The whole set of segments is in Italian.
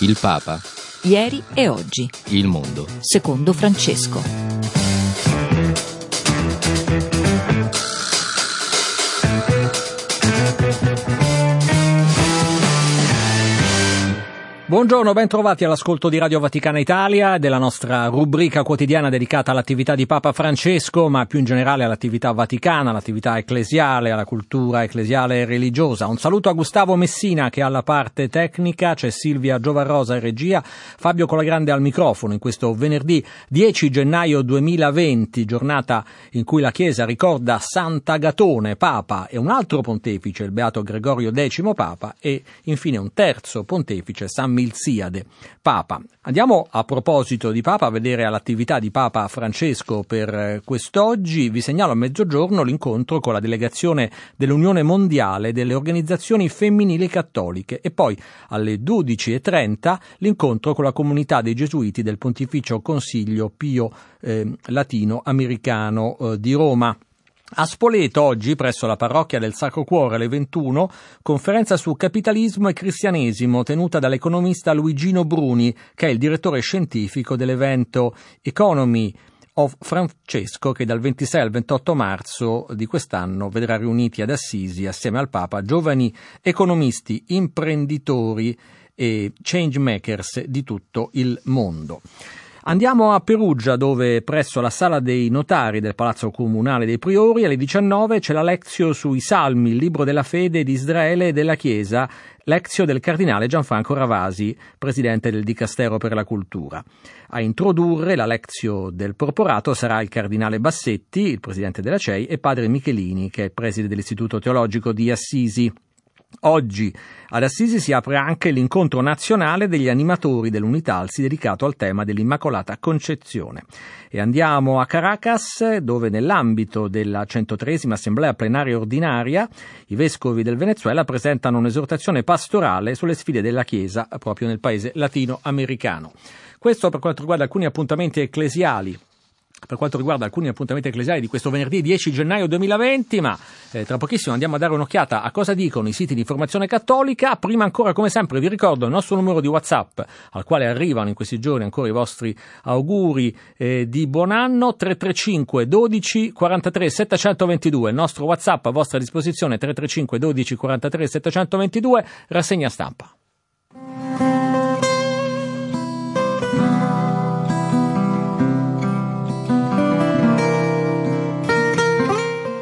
Il Papa. Ieri e oggi. Il mondo. Secondo Francesco. Buongiorno, ben trovati all'ascolto di Radio Vaticana Italia, della nostra rubrica quotidiana dedicata all'attività di Papa Francesco, ma più in generale all'attività vaticana, all'attività ecclesiale, alla cultura ecclesiale e religiosa. Un saluto a Gustavo Messina che ha la parte tecnica, c'è Silvia Giovarrosa in regia, Fabio Colagrande al microfono in questo venerdì 10 gennaio 2020, giornata in cui la Chiesa ricorda Sant'Agatone, Papa, e un altro pontefice, il Beato Gregorio X Papa, e infine un terzo pontefice, San Milziade, Papa. Andiamo a proposito di Papa a vedere l'attività di Papa Francesco per eh, quest'oggi. Vi segnalo a mezzogiorno l'incontro con la delegazione dell'Unione Mondiale delle Organizzazioni Femminili Cattoliche e poi alle 12.30 l'incontro con la comunità dei Gesuiti del Pontificio Consiglio Pio eh, Latino Americano eh, di Roma. A Spoleto oggi, presso la parrocchia del Sacro Cuore alle 21, conferenza su capitalismo e cristianesimo tenuta dall'economista Luigino Bruni, che è il direttore scientifico dell'evento Economy of Francesco che dal 26 al 28 marzo di quest'anno vedrà riuniti ad Assisi assieme al Papa giovani economisti, imprenditori e changemakers di tutto il mondo. Andiamo a Perugia dove presso la sala dei notari del Palazzo Comunale dei Priori alle 19 c'è la lezio sui Salmi, il libro della fede di Israele e della Chiesa, lezio del cardinale Gianfranco Ravasi, presidente del Dicastero per la Cultura. A introdurre la lezio del porporato sarà il cardinale Bassetti, il presidente della CEI, e padre Michelini, che è preside dell'Istituto Teologico di Assisi. Oggi ad Assisi si apre anche l'incontro nazionale degli animatori dell'Unitalsi dedicato al tema dell'Immacolata Concezione. E andiamo a Caracas, dove nell'ambito della 103 Assemblea plenaria ordinaria i vescovi del Venezuela presentano un'esortazione pastorale sulle sfide della Chiesa proprio nel paese latinoamericano. Questo per quanto riguarda alcuni appuntamenti ecclesiali per quanto riguarda alcuni appuntamenti ecclesiali di questo venerdì 10 gennaio 2020, ma eh, tra pochissimo andiamo a dare un'occhiata a cosa dicono i siti di informazione cattolica. Prima ancora, come sempre, vi ricordo il nostro numero di WhatsApp al quale arrivano in questi giorni ancora i vostri auguri eh, di buon anno 335 12 43 722. Il nostro WhatsApp a vostra disposizione 335 12 43 722. Rassegna stampa.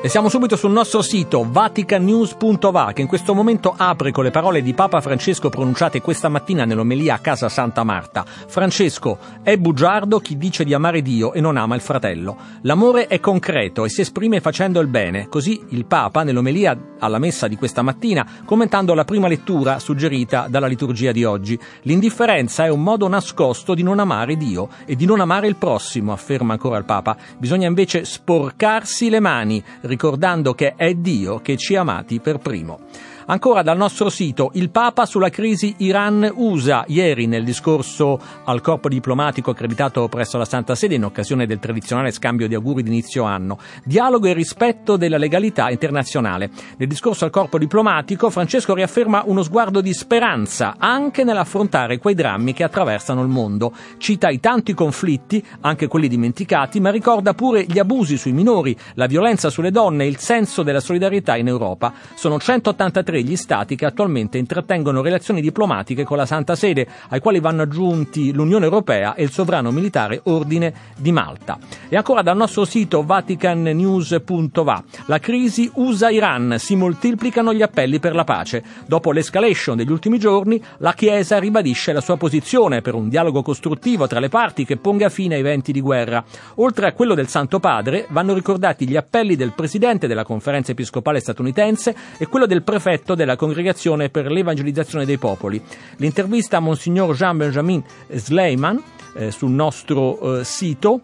E siamo subito sul nostro sito vaticanews.va che in questo momento apre con le parole di Papa Francesco pronunciate questa mattina nell'omelia a casa Santa Marta. Francesco, è bugiardo chi dice di amare Dio e non ama il fratello. L'amore è concreto e si esprime facendo il bene. Così il Papa nell'omelia alla messa di questa mattina commentando la prima lettura suggerita dalla liturgia di oggi. L'indifferenza è un modo nascosto di non amare Dio e di non amare il prossimo, afferma ancora il Papa. Bisogna invece sporcarsi le mani ricordando che è Dio che ci ha amati per primo. Ancora dal nostro sito, il Papa sulla crisi Iran-USA. Ieri, nel discorso al corpo diplomatico accreditato presso la Santa Sede in occasione del tradizionale scambio di auguri d'inizio anno, dialogo e rispetto della legalità internazionale. Nel discorso al corpo diplomatico, Francesco riafferma uno sguardo di speranza anche nell'affrontare quei drammi che attraversano il mondo. Cita i tanti conflitti, anche quelli dimenticati, ma ricorda pure gli abusi sui minori, la violenza sulle donne e il senso della solidarietà in Europa. Sono 183 tre gli stati che attualmente intrattengono relazioni diplomatiche con la Santa Sede, ai quali vanno aggiunti l'Unione Europea e il sovrano militare Ordine di Malta. E ancora dal nostro sito vaticannews.va. La crisi USA-Iran, si moltiplicano gli appelli per la pace. Dopo l'escalation degli ultimi giorni, la Chiesa ribadisce la sua posizione per un dialogo costruttivo tra le parti che ponga fine ai venti di guerra. Oltre a quello del Santo Padre, vanno ricordati gli appelli del Presidente della Conferenza Episcopale statunitense e quello del prefetto diretto della Congregazione per l'Evangelizzazione dei Popoli. L'intervista a Monsignor Jean-Benjamin Sleiman eh, sul nostro eh, sito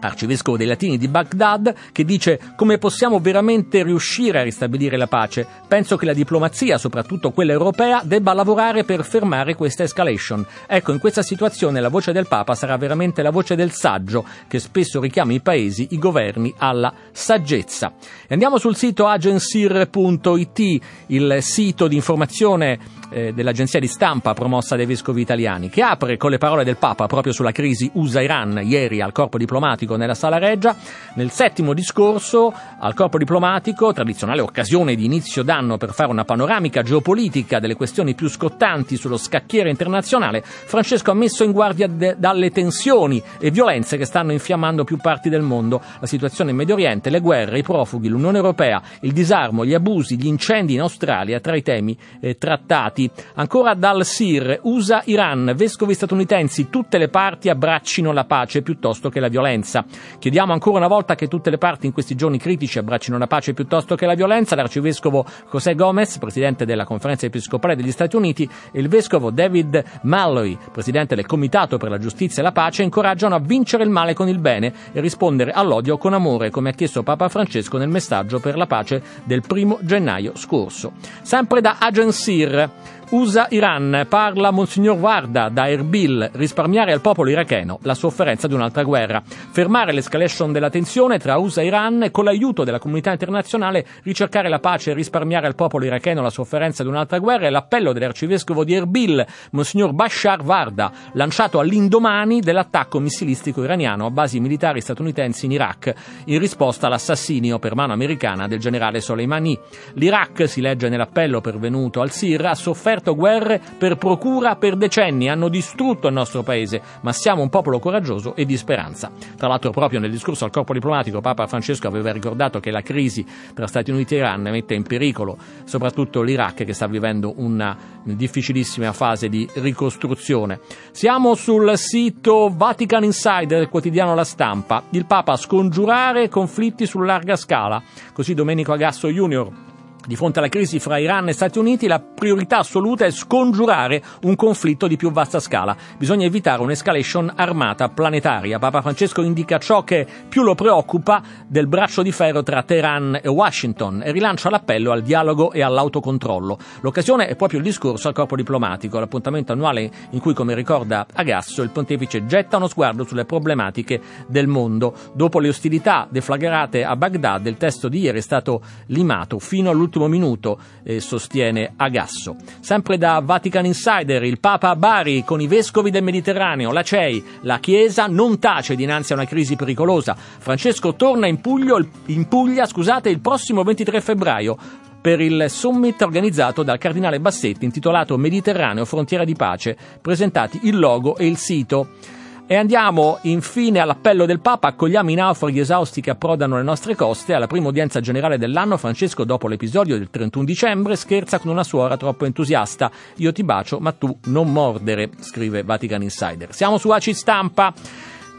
arcivescovo dei Latini di Baghdad, che dice come possiamo veramente riuscire a ristabilire la pace. Penso che la diplomazia, soprattutto quella europea, debba lavorare per fermare questa escalation. Ecco, in questa situazione la voce del Papa sarà veramente la voce del saggio, che spesso richiama i paesi, i governi alla saggezza. Andiamo sul sito agensir.it, il sito di informazione eh, dell'agenzia di stampa promossa dai vescovi italiani, che apre con le parole del Papa proprio sulla crisi USA-Iran ieri al corpo diplomatico nella Sala Reggia. Nel settimo discorso al corpo diplomatico, tradizionale occasione di inizio d'anno per fare una panoramica geopolitica delle questioni più scottanti sullo scacchiere internazionale, Francesco ha messo in guardia de- dalle tensioni e violenze che stanno infiammando più parti del mondo, la situazione in Medio Oriente, le guerre, i profughi, l'Unione Europea, il disarmo, gli abusi, gli incendi in Australia tra i temi eh, trattati Uniti. Ancora dal SIR, USA-Iran, vescovi statunitensi, tutte le parti abbraccino la pace piuttosto che la violenza. Chiediamo ancora una volta che tutte le parti in questi giorni critici abbraccino la pace piuttosto che la violenza. L'arcivescovo José Gomez, presidente della Conferenza Episcopale degli Stati Uniti, e il vescovo David Malloy, presidente del Comitato per la Giustizia e la Pace, incoraggiano a vincere il male con il bene e rispondere all'odio con amore, come ha chiesto Papa Francesco nel messaggio per la pace del primo gennaio scorso. Sempre da Agensir. USA-Iran, parla Monsignor Warda da Erbil, risparmiare al popolo iracheno la sofferenza di un'altra guerra, fermare l'escalation della tensione tra USA e Iran e con l'aiuto della comunità internazionale ricercare la pace e risparmiare al popolo iracheno la sofferenza di un'altra guerra è l'appello dell'arcivescovo di Erbil, Monsignor Bashar Warda, lanciato all'indomani dell'attacco missilistico iraniano a basi militari statunitensi in Iraq, in risposta all'assassinio per mano americana del generale Soleimani. L'Iraq, si legge nell'appello pervenuto al SIR, ha sofferto aperto guerre per procura per decenni, hanno distrutto il nostro paese, ma siamo un popolo coraggioso e di speranza. Tra l'altro proprio nel discorso al corpo diplomatico Papa Francesco aveva ricordato che la crisi tra Stati Uniti e Iran mette in pericolo soprattutto l'Iraq che sta vivendo una difficilissima fase di ricostruzione. Siamo sul sito Vatican Insider quotidiano La Stampa. Il Papa scongiurare conflitti su larga scala. Così Domenico Agasso Junior di fronte alla crisi fra Iran e Stati Uniti, la priorità assoluta è scongiurare un conflitto di più vasta scala. Bisogna evitare un'escalation armata planetaria. Papa Francesco indica ciò che più lo preoccupa del braccio di ferro tra Teheran e Washington e rilancia l'appello al dialogo e all'autocontrollo. L'occasione è proprio il discorso al corpo diplomatico, l'appuntamento annuale in cui, come ricorda Agasso, il pontefice getta uno sguardo sulle problematiche del mondo. Dopo le ostilità deflagrate a Baghdad, il testo di ieri è stato limato fino all'ultimo all'ultimo minuto, eh, sostiene Agasso. Sempre da Vatican Insider, il Papa a Bari con i vescovi del Mediterraneo, la CEI, la Chiesa non tace dinanzi a una crisi pericolosa. Francesco torna in, Puglio, in Puglia scusate, il prossimo 23 febbraio per il summit organizzato dal cardinale Bassetti intitolato Mediterraneo Frontiera di Pace, presentati il logo e il sito. E andiamo infine all'appello del Papa, accogliamo i naufraghi esausti che approdano alle nostre coste. Alla prima udienza generale dell'anno, Francesco, dopo l'episodio del 31 dicembre, scherza con una suora troppo entusiasta. Io ti bacio, ma tu non mordere, scrive Vatican Insider. Siamo su ACI Stampa.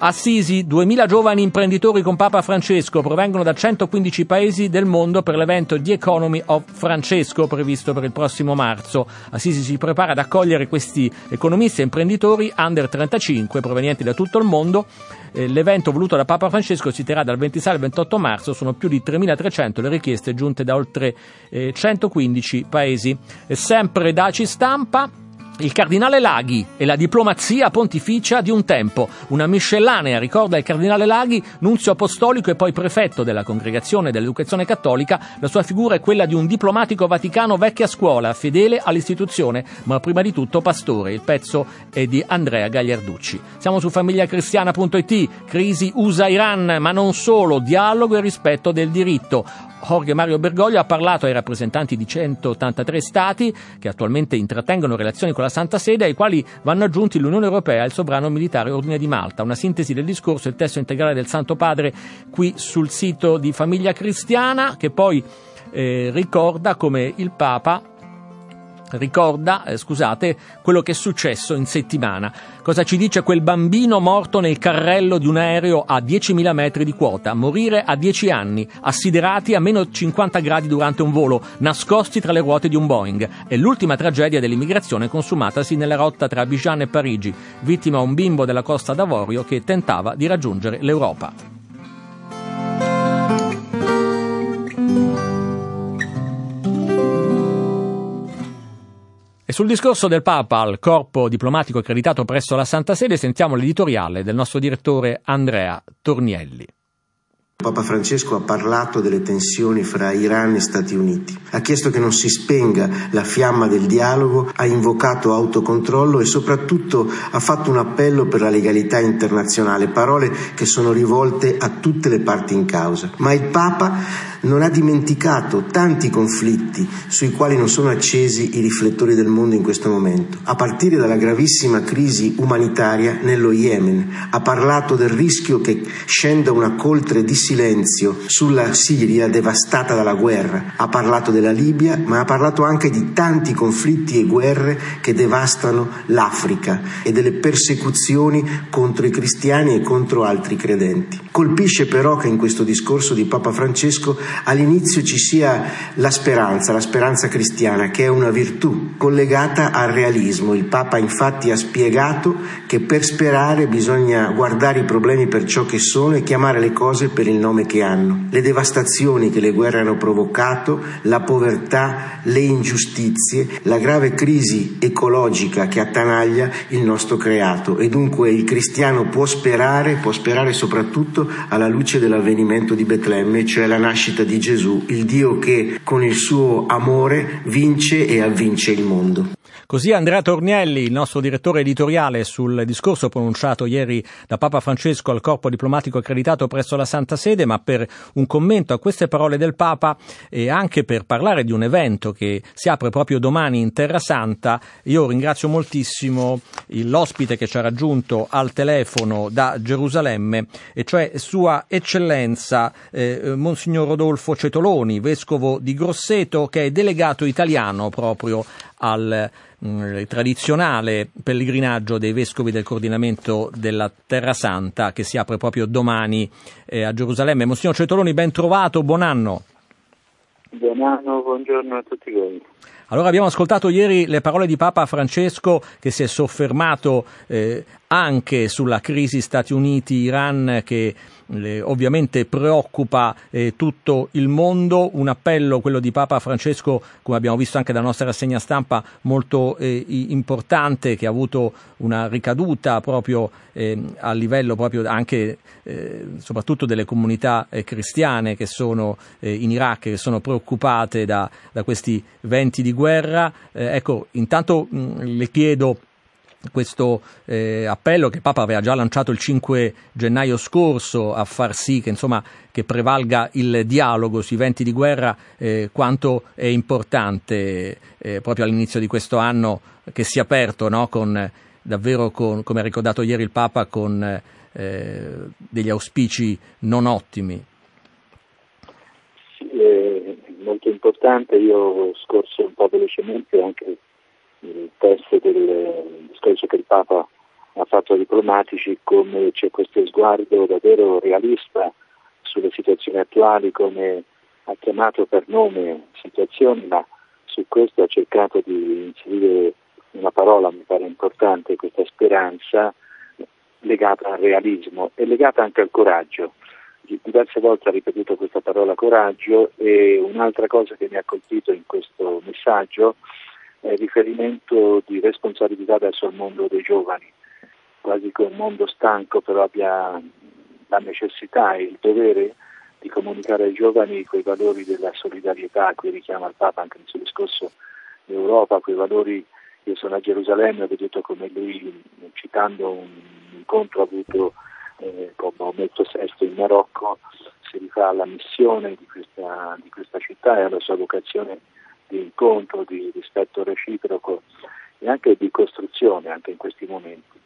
Assisi, 2000 giovani imprenditori con Papa Francesco provengono da 115 paesi del mondo per l'evento The Economy of Francesco previsto per il prossimo marzo. Assisi si prepara ad accogliere questi economisti e imprenditori under 35 provenienti da tutto il mondo. Eh, l'evento voluto da Papa Francesco si terrà dal 26 al 28 marzo, sono più di 3.300 le richieste giunte da oltre 115 eh, paesi. Sempre da Ci Stampa, il cardinale Laghi e la diplomazia pontificia di un tempo, una miscellanea, ricorda il cardinale Laghi, nunzio apostolico e poi prefetto della Congregazione dell'Educazione Cattolica, la sua figura è quella di un diplomatico vaticano vecchia scuola, fedele all'istituzione, ma prima di tutto pastore. Il pezzo è di Andrea Gagliarducci. Siamo su famigliacristiana.it, crisi USA-Iran, ma non solo, dialogo e rispetto del diritto. Jorge Mario Bergoglio ha parlato ai rappresentanti di 183 stati che attualmente intrattengono relazioni con la Santa Sede, ai quali vanno aggiunti l'Unione Europea e il sovrano militare Ordine di Malta. Una sintesi del discorso, il testo integrale del Santo Padre qui sul sito di Famiglia Cristiana, che poi eh, ricorda come il Papa ricorda, eh, scusate, quello che è successo in settimana. Cosa ci dice quel bambino morto nel carrello di un aereo a 10.000 metri di quota, morire a 10 anni, assiderati a meno 50 gradi durante un volo, nascosti tra le ruote di un Boeing. È l'ultima tragedia dell'immigrazione consumatasi nella rotta tra Abidjan e Parigi, vittima un bimbo della Costa d'Avorio che tentava di raggiungere l'Europa. E sul discorso del Papa al corpo diplomatico accreditato presso la Santa Sede sentiamo l'editoriale del nostro direttore Andrea Tornielli. Papa Francesco ha parlato delle tensioni fra Iran e Stati Uniti, ha chiesto che non si spenga la fiamma del dialogo, ha invocato autocontrollo e soprattutto ha fatto un appello per la legalità internazionale, parole che sono rivolte a tutte le parti in causa. Ma il Papa non ha dimenticato tanti conflitti sui quali non sono accesi i riflettori del mondo in questo momento, a partire dalla gravissima crisi umanitaria nello Yemen. Ha parlato del rischio che scenda una coltre di silenzio sulla Siria devastata dalla guerra. Ha parlato della Libia, ma ha parlato anche di tanti conflitti e guerre che devastano l'Africa e delle persecuzioni contro i cristiani e contro altri credenti. Colpisce però che in questo discorso di Papa Francesco all'inizio ci sia la speranza, la speranza cristiana, che è una virtù collegata al realismo. Il Papa infatti ha spiegato che per sperare bisogna guardare i problemi per ciò che sono e chiamare le cose per il nome che hanno. Le devastazioni che le guerre hanno provocato, la povertà, le ingiustizie, la grave crisi ecologica che attanaglia il nostro creato e dunque il cristiano può sperare, può sperare soprattutto alla luce dell'avvenimento di Betlemme, cioè la nascita di Gesù, il Dio che con il suo amore vince e avvince il mondo. Così Andrea Tornielli, il nostro direttore editoriale, sul discorso pronunciato ieri da Papa Francesco al corpo diplomatico accreditato presso la Santa Sede, ma per un commento a queste parole del Papa e anche per parlare di un evento che si apre proprio domani in Terra Santa, io ringrazio moltissimo l'ospite che ci ha raggiunto al telefono da Gerusalemme, e cioè Sua Eccellenza eh, Monsignor Rodolfo Cetoloni, vescovo di Grosseto, che è delegato italiano proprio al mh, mm, tradizionale pellegrinaggio dei vescovi del coordinamento della Terra Santa che si apre proprio domani eh, a Gerusalemme. Monsignor Cetoloni, ben trovato, buon anno. Buon anno, buongiorno a tutti voi. Allora abbiamo ascoltato ieri le parole di Papa Francesco che si è soffermato eh, anche sulla crisi Stati Uniti-Iran che eh, ovviamente preoccupa eh, tutto il mondo. Un appello, quello di Papa Francesco, come abbiamo visto anche dalla nostra rassegna stampa, molto eh, importante, che ha avuto una ricaduta proprio eh, a livello proprio anche eh, soprattutto delle comunità eh, cristiane che sono in Iraq, che sono preoccupate da, da questi venti di guerra. ecco, intanto mh, le chiedo questo eh, appello che Papa aveva già lanciato il 5 gennaio scorso a far sì che, insomma, che prevalga il dialogo sui venti di guerra, eh, quanto è importante eh, proprio all'inizio di questo anno che sia aperto no? con, davvero, con, come ha ricordato ieri il Papa, con eh, degli auspici non ottimi. Sì, è molto importante, io scorso un po' velocemente anche il testo del discorso che il Papa ha fatto ai diplomatici, come c'è questo sguardo davvero realista sulle situazioni attuali, come ha chiamato per nome situazioni, ma su questo ha cercato di inserire una parola, mi pare importante, questa speranza legata al realismo e legata anche al coraggio. Diverse volte ha ripetuto questa parola coraggio e un'altra cosa che mi ha colpito in questo messaggio eh, riferimento di responsabilità verso il mondo dei giovani, quasi che un mondo stanco però abbia la necessità e il dovere di comunicare ai giovani quei valori della solidarietà a cui richiama il Papa anche nel suo discorso d'Europa, quei valori, io sono a Gerusalemme, ho veduto come lui, citando un incontro avuto eh, con Maometto VI in Marocco, si rifà alla missione di questa, di questa città e alla sua vocazione di incontro, di rispetto reciproco e anche di costruzione anche in questi momenti.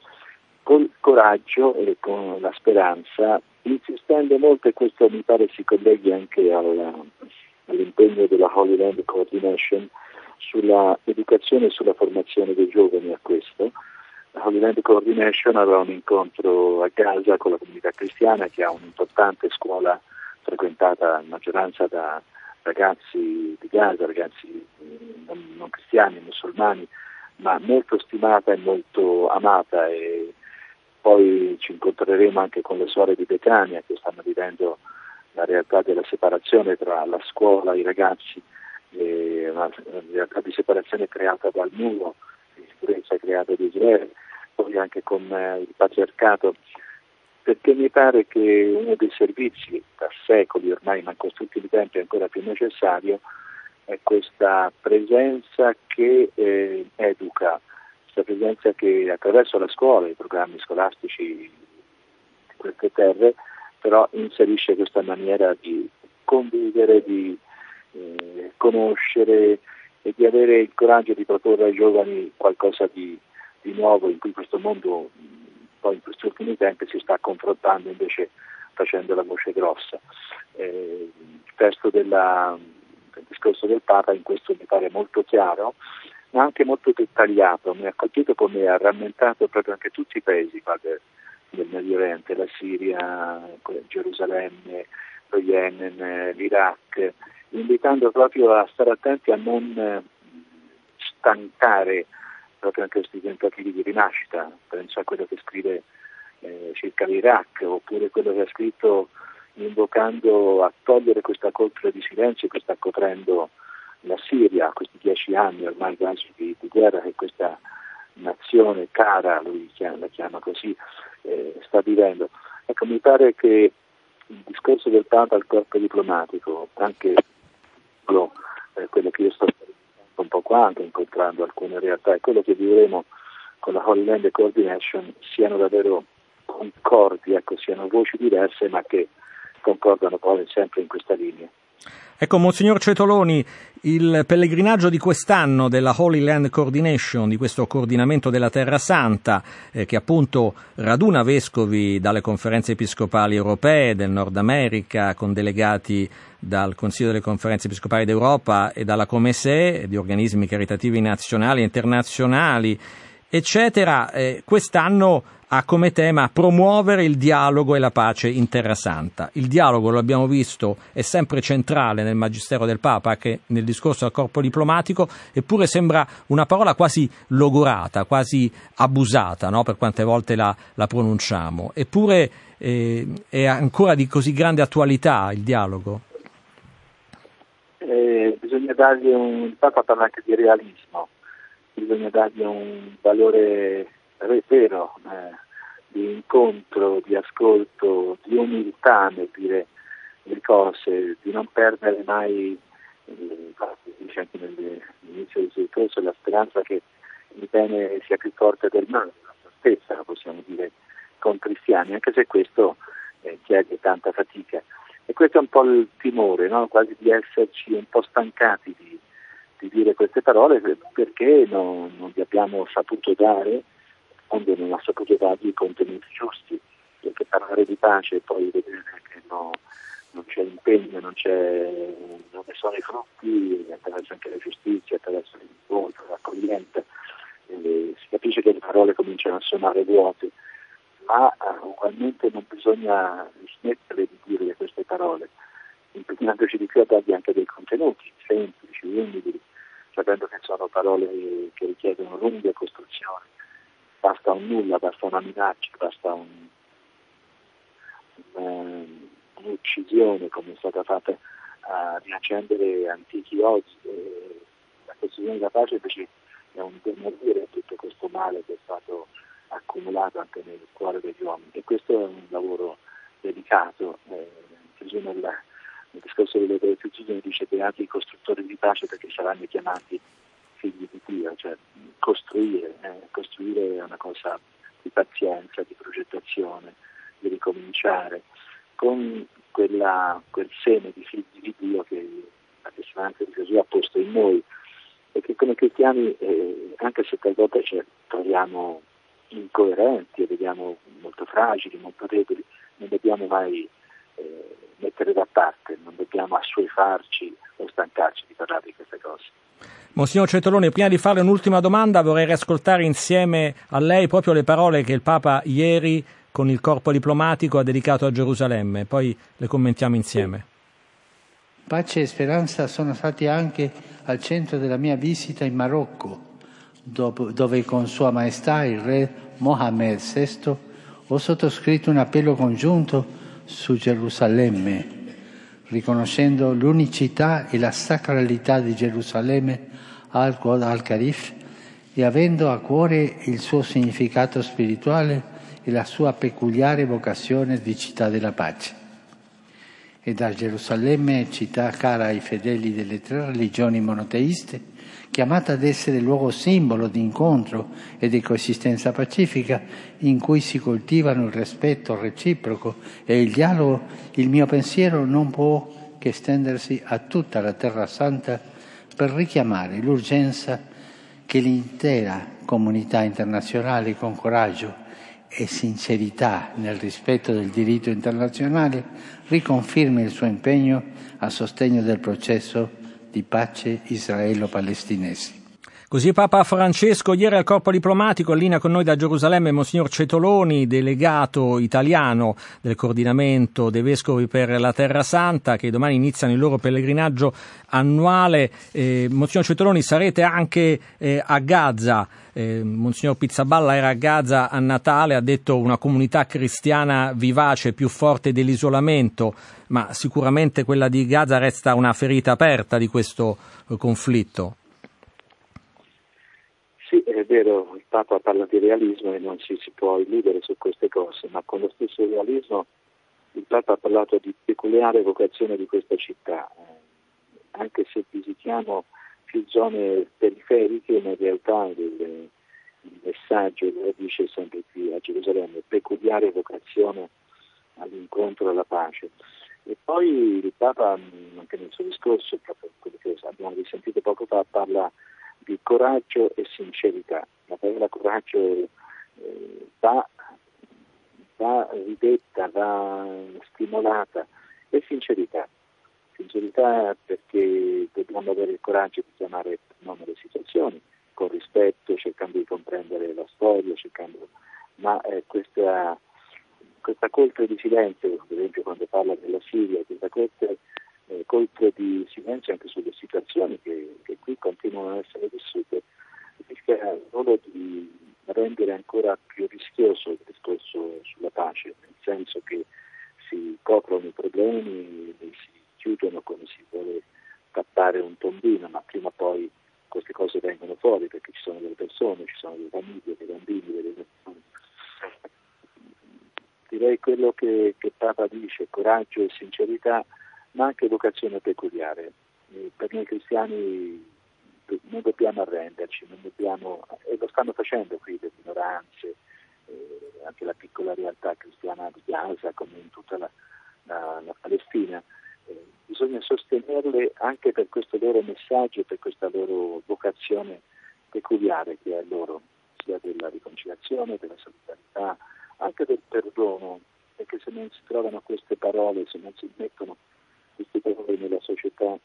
Col coraggio e con la speranza, insistendo molto, e questo mi pare si colleghi anche alla, all'impegno della Holy Land Coordination, sulla educazione e sulla formazione dei giovani a questo. La Holy Land Coordination aveva un incontro a Gaza con la comunità cristiana che ha un'importante scuola frequentata in maggioranza da ragazzi di Gaza, ragazzi non, non cristiani, musulmani, ma molto stimata e molto amata. E poi ci incontreremo anche con le suore di Betania che stanno vivendo la realtà della separazione tra la scuola e i ragazzi, una realtà di separazione creata dal muro, di sicurezza creata da Israele, poi anche con eh, il patriarcato, perché mi pare che uno dei servizi da secoli ormai, ma in questi ultimi tempi ancora più necessario, è questa presenza che eh, educa, questa presenza che attraverso la scuola, i programmi scolastici di queste terre, però inserisce questa maniera di convivere, di eh, conoscere e di avere il coraggio di proporre ai giovani qualcosa di, di nuovo in cui questo mondo poi in questi ultimi tempi si sta confrontando invece facendo la voce grossa. Eh, il testo della, del discorso del Papa in questo mi pare molto chiaro, ma anche molto dettagliato. Mi ha colpito come ha rammentato proprio anche tutti i paesi del, del Medio Oriente, la Siria, Gerusalemme, lo Yemen, l'Iraq, invitando proprio a stare attenti a non stancare proprio anche questi tentativi di rinascita, penso a quello che scrive eh, circa l'Iraq, oppure quello che ha scritto invocando a togliere questa coltre di silenzio che sta coprendo la Siria, questi dieci anni ormai quasi di, di guerra che questa nazione cara, lui la chiama così, eh, sta vivendo. Ecco, mi pare che il discorso del Papa al corpo diplomatico, anche eh, quello che io sto un po' qua, anche incontrando alcune realtà, e quello che vivremo con la Holy Land Coordination siano davvero concordi, ecco, siano voci diverse ma che concordano poi sempre in questa linea. Ecco, Monsignor Cetoloni, il pellegrinaggio di quest'anno della Holy Land Coordination, di questo coordinamento della Terra Santa, eh, che appunto raduna vescovi dalle conferenze episcopali europee, del Nord America, con delegati dal Consiglio delle conferenze episcopali d'Europa e dalla Comesse, di organismi caritativi nazionali e internazionali, eccetera, eh, quest'anno ha come tema promuovere il dialogo e la pace in Terra Santa. Il dialogo, lo abbiamo visto, è sempre centrale nel Magistero del Papa, anche nel discorso al corpo diplomatico, eppure sembra una parola quasi logorata, quasi abusata, no? per quante volte la, la pronunciamo. Eppure eh, è ancora di così grande attualità il dialogo. Eh, bisogna dargli un... Il Papa parla anche di realismo, bisogna dargli un valore vero eh, di incontro, di ascolto, di umiltà nel dire le cose, di non perdere mai, eh, dice anche nell'inizio del suo discorso, la speranza che il bene sia più forte del male, la stessa, possiamo dire, con cristiani, anche se questo eh, chiede tanta fatica. E questo è un po' il timore, no? quasi di esserci un po' stancati di, di dire queste parole perché non, non vi abbiamo saputo dare mondo non ha saputo dargli i contenuti giusti, perché parlare di pace e poi vedere che no, non c'è impegno, non, c'è, non ne sono i frutti, attraverso anche la giustizia, attraverso l'incontro, l'accoglienza, eh, si capisce che le parole cominciano a suonare vuote, ma uh, ugualmente non bisogna smettere di dire queste parole, impegnandoci di più a dargli anche dei contenuti semplici, umili, sapendo che sono parole che richiedono lunghe costruzioni basta un nulla, basta una minaccia, basta un, un, un'uccisione come è stata fatta a riaccendere antichi oggi. la costruzione della pace invece è un demolire tutto questo male che è stato accumulato anche nel cuore degli uomini e questo è un lavoro dedicato. Eh, nel, nel discorso delle beatitudini dice beati i costruttori di pace perché saranno chiamati figli di Dio, cioè costruire, eh, costruire è una cosa di pazienza, di progettazione, di ricominciare, con quella, quel seme di figli di Dio che la testimonianza di Gesù ha posto in noi. E che come cristiani, eh, anche se talvolta ci troviamo incoerenti e vediamo molto fragili, molto deboli, non dobbiamo mai eh, mettere da parte, non dobbiamo assuefarci o stancarci di parlare di queste cose. Monsignor Cetoloni, prima di fare un'ultima domanda vorrei riascoltare insieme a lei proprio le parole che il Papa ieri con il corpo diplomatico ha dedicato a Gerusalemme, poi le commentiamo insieme. Pace e speranza sono stati anche al centro della mia visita in Marocco, dove con Sua Maestà il re Mohammed VI ho sottoscritto un appello congiunto su Gerusalemme, riconoscendo l'unicità e la sacralità di Gerusalemme al-Qod al-Karif e avendo a cuore il suo significato spirituale e la sua peculiare vocazione di città della pace. E da Gerusalemme, città cara ai fedeli delle tre religioni monoteiste, chiamata ad essere luogo simbolo di incontro e di coesistenza pacifica in cui si coltivano il rispetto reciproco e il dialogo, il mio pensiero non può che estendersi a tutta la Terra Santa per richiamare l'urgenza che l'intera comunità internazionale con coraggio e sincerità nel rispetto del diritto internazionale riconfermi il suo impegno a sostegno del processo di pace israelo-palestinese. Così Papa Francesco ieri al corpo diplomatico, in linea con noi da Gerusalemme, Monsignor Cetoloni, delegato italiano del coordinamento dei vescovi per la Terra Santa, che domani iniziano il loro pellegrinaggio annuale. Eh, Monsignor Cetoloni, sarete anche eh, a Gaza. Eh, Monsignor Pizzaballa era a Gaza a Natale, ha detto una comunità cristiana vivace, più forte dell'isolamento, ma sicuramente quella di Gaza resta una ferita aperta di questo eh, conflitto. Vero, il Papa parla di realismo e non ci si può illudere su queste cose, ma con lo stesso realismo il Papa ha parlato di peculiare vocazione di questa città. Eh, anche se visitiamo più zone periferiche, in realtà il, il messaggio lo dice sempre qui a Gerusalemme, peculiare vocazione all'incontro alla pace. E poi il Papa, anche nel suo discorso, proprio quello che abbiamo risentito poco fa, parla di coraggio e sincerità. La parola coraggio eh, va, va ridetta, va stimolata e sincerità. Sincerità perché dobbiamo avere il coraggio di chiamare per nome le situazioni, con rispetto, cercando di comprendere la storia, cercando... ma eh, questa, questa coltre di silenzio, per esempio quando parla della Siria, questa coltre eh, colpo di silenzio anche sulle situazioni che, che qui continuano ad essere vissute, rischia solo di rendere ancora più rischioso il discorso sulla pace, nel senso che si coprono i problemi, li si chiudono come si vuole tappare un tombino, ma prima o poi queste cose vengono fuori perché ci sono delle persone, ci sono delle famiglie, dei bambini, delle persone. Direi quello che, che Papa dice, coraggio e sincerità, ma anche vocazione peculiare. Per noi cristiani non dobbiamo arrenderci, non dobbiamo, e lo stanno facendo qui le minoranze, eh, anche la piccola realtà cristiana di Gaza come in tutta la, la, la Palestina. Eh, bisogna sostenerle anche per questo loro messaggio, per questa loro vocazione peculiare che è loro, sia della riconciliazione, della solidarietà, anche del perdono, perché se non si trovano queste parole, se non si mettono questi valori nella società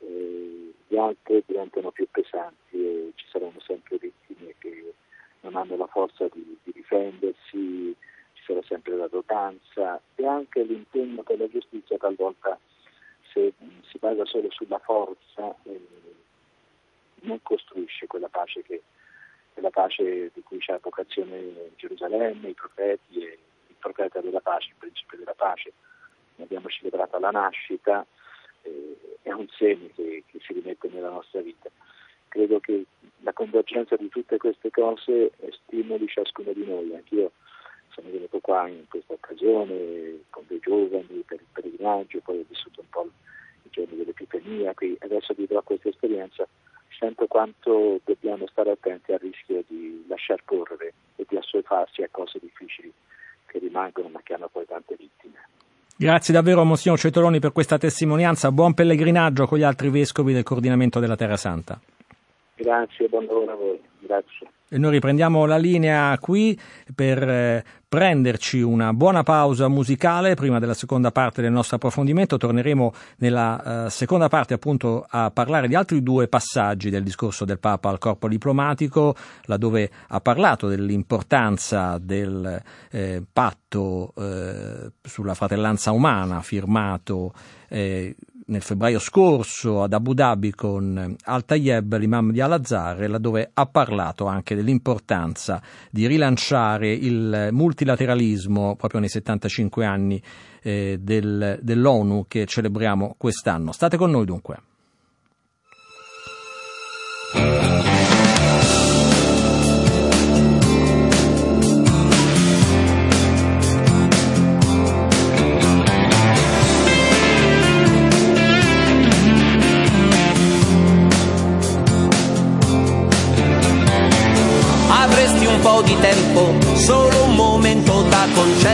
eh, gli altri diventano più pesanti e ci saranno sempre vittime che non hanno la forza di, di difendersi, ci sarà sempre la dotanza e anche l'impegno per la giustizia talvolta se si basa solo sulla forza eh, non costruisce quella pace che quella pace di cui c'è vocazione Gerusalemme, i profeti e il profeta della pace, il principe della pace ne abbiamo celebrata la nascita, eh, è un segno che, che, si rimette nella nostra vita. Credo che la convergenza di tutte queste cose stimoli ciascuno di noi. Anch'io sono venuto qua in questa occasione con dei giovani per il pellegrinaggio, poi ho vissuto un po' i giorni dell'Epifania, qui adesso vivrò questa esperienza, sento quanto dobbiamo stare attenti al rischio di lasciar correre e di assuefarsi a cose difficili che rimangono ma che hanno poi tante vittime. Grazie davvero a Monsignor Cetoloni per questa testimonianza. Buon pellegrinaggio con gli altri vescovi del coordinamento della Terra Santa. Grazie, buon lavoro a voi. Grazie. E noi riprendiamo la linea qui per eh, prenderci una buona pausa musicale prima della seconda parte del nostro approfondimento. Torneremo nella uh, seconda parte appunto a parlare di altri due passaggi del discorso del Papa al corpo diplomatico, laddove ha parlato dell'importanza del eh, patto eh, sulla fratellanza umana firmato eh, nel febbraio scorso ad Abu Dhabi con Al-Tayeb, l'imam di Al-Azhar, laddove ha parlato anche dell'importanza di rilanciare il multilateralismo proprio nei 75 anni eh, del, dell'ONU che celebriamo quest'anno. State con noi dunque.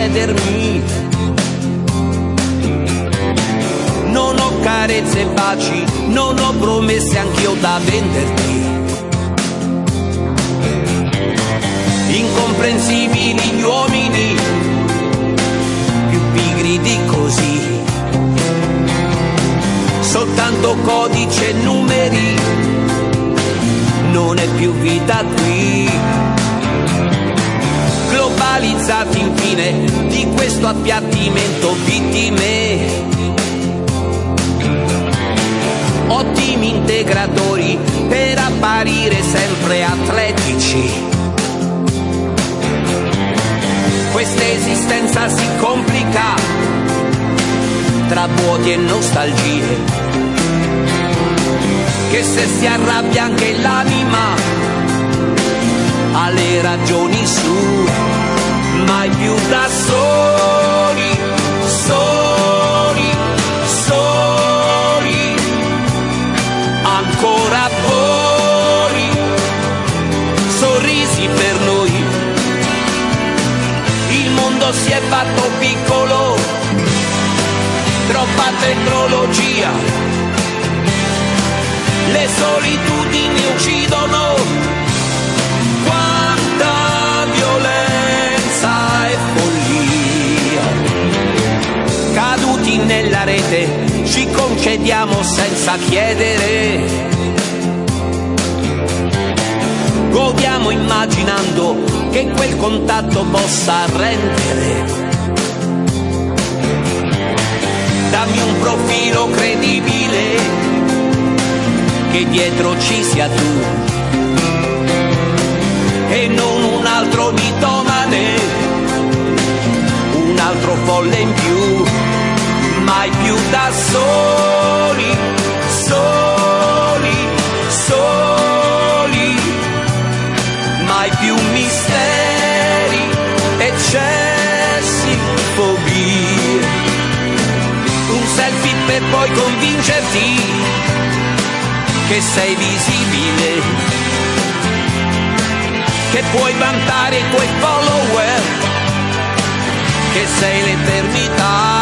Da concedermi. Non ho carezze e baci, non ho promesse anch'io da venderti. Incomprensibili gli uomini, più pigri di così. Soltanto codice e numeri, non è più vita qui globalizzati infine di questo appiattimento vittime. Ottimi integratori per apparire sempre atletici. Questa esistenza si complica tra vuoti e nostalgie. Che se si arrabbia anche l'anima ha le ragioni su, mai più da soli, soli, soli, ancora voi, sorrisi per noi, il mondo si è fatto piccolo, troppa tecnologia, le solitudini uccidono caduti nella rete ci concediamo senza chiedere. Godiamo immaginando che quel contatto possa rendere. Dammi un profilo credibile, che dietro ci sia tu e non un altro mitomane, un altro folle in più mai più da soli, soli, soli, mai più misteri, eccessi, fobie. Un selfie per poi convincerti che sei visibile, che puoi vantare i tuoi follower, che sei l'eternità.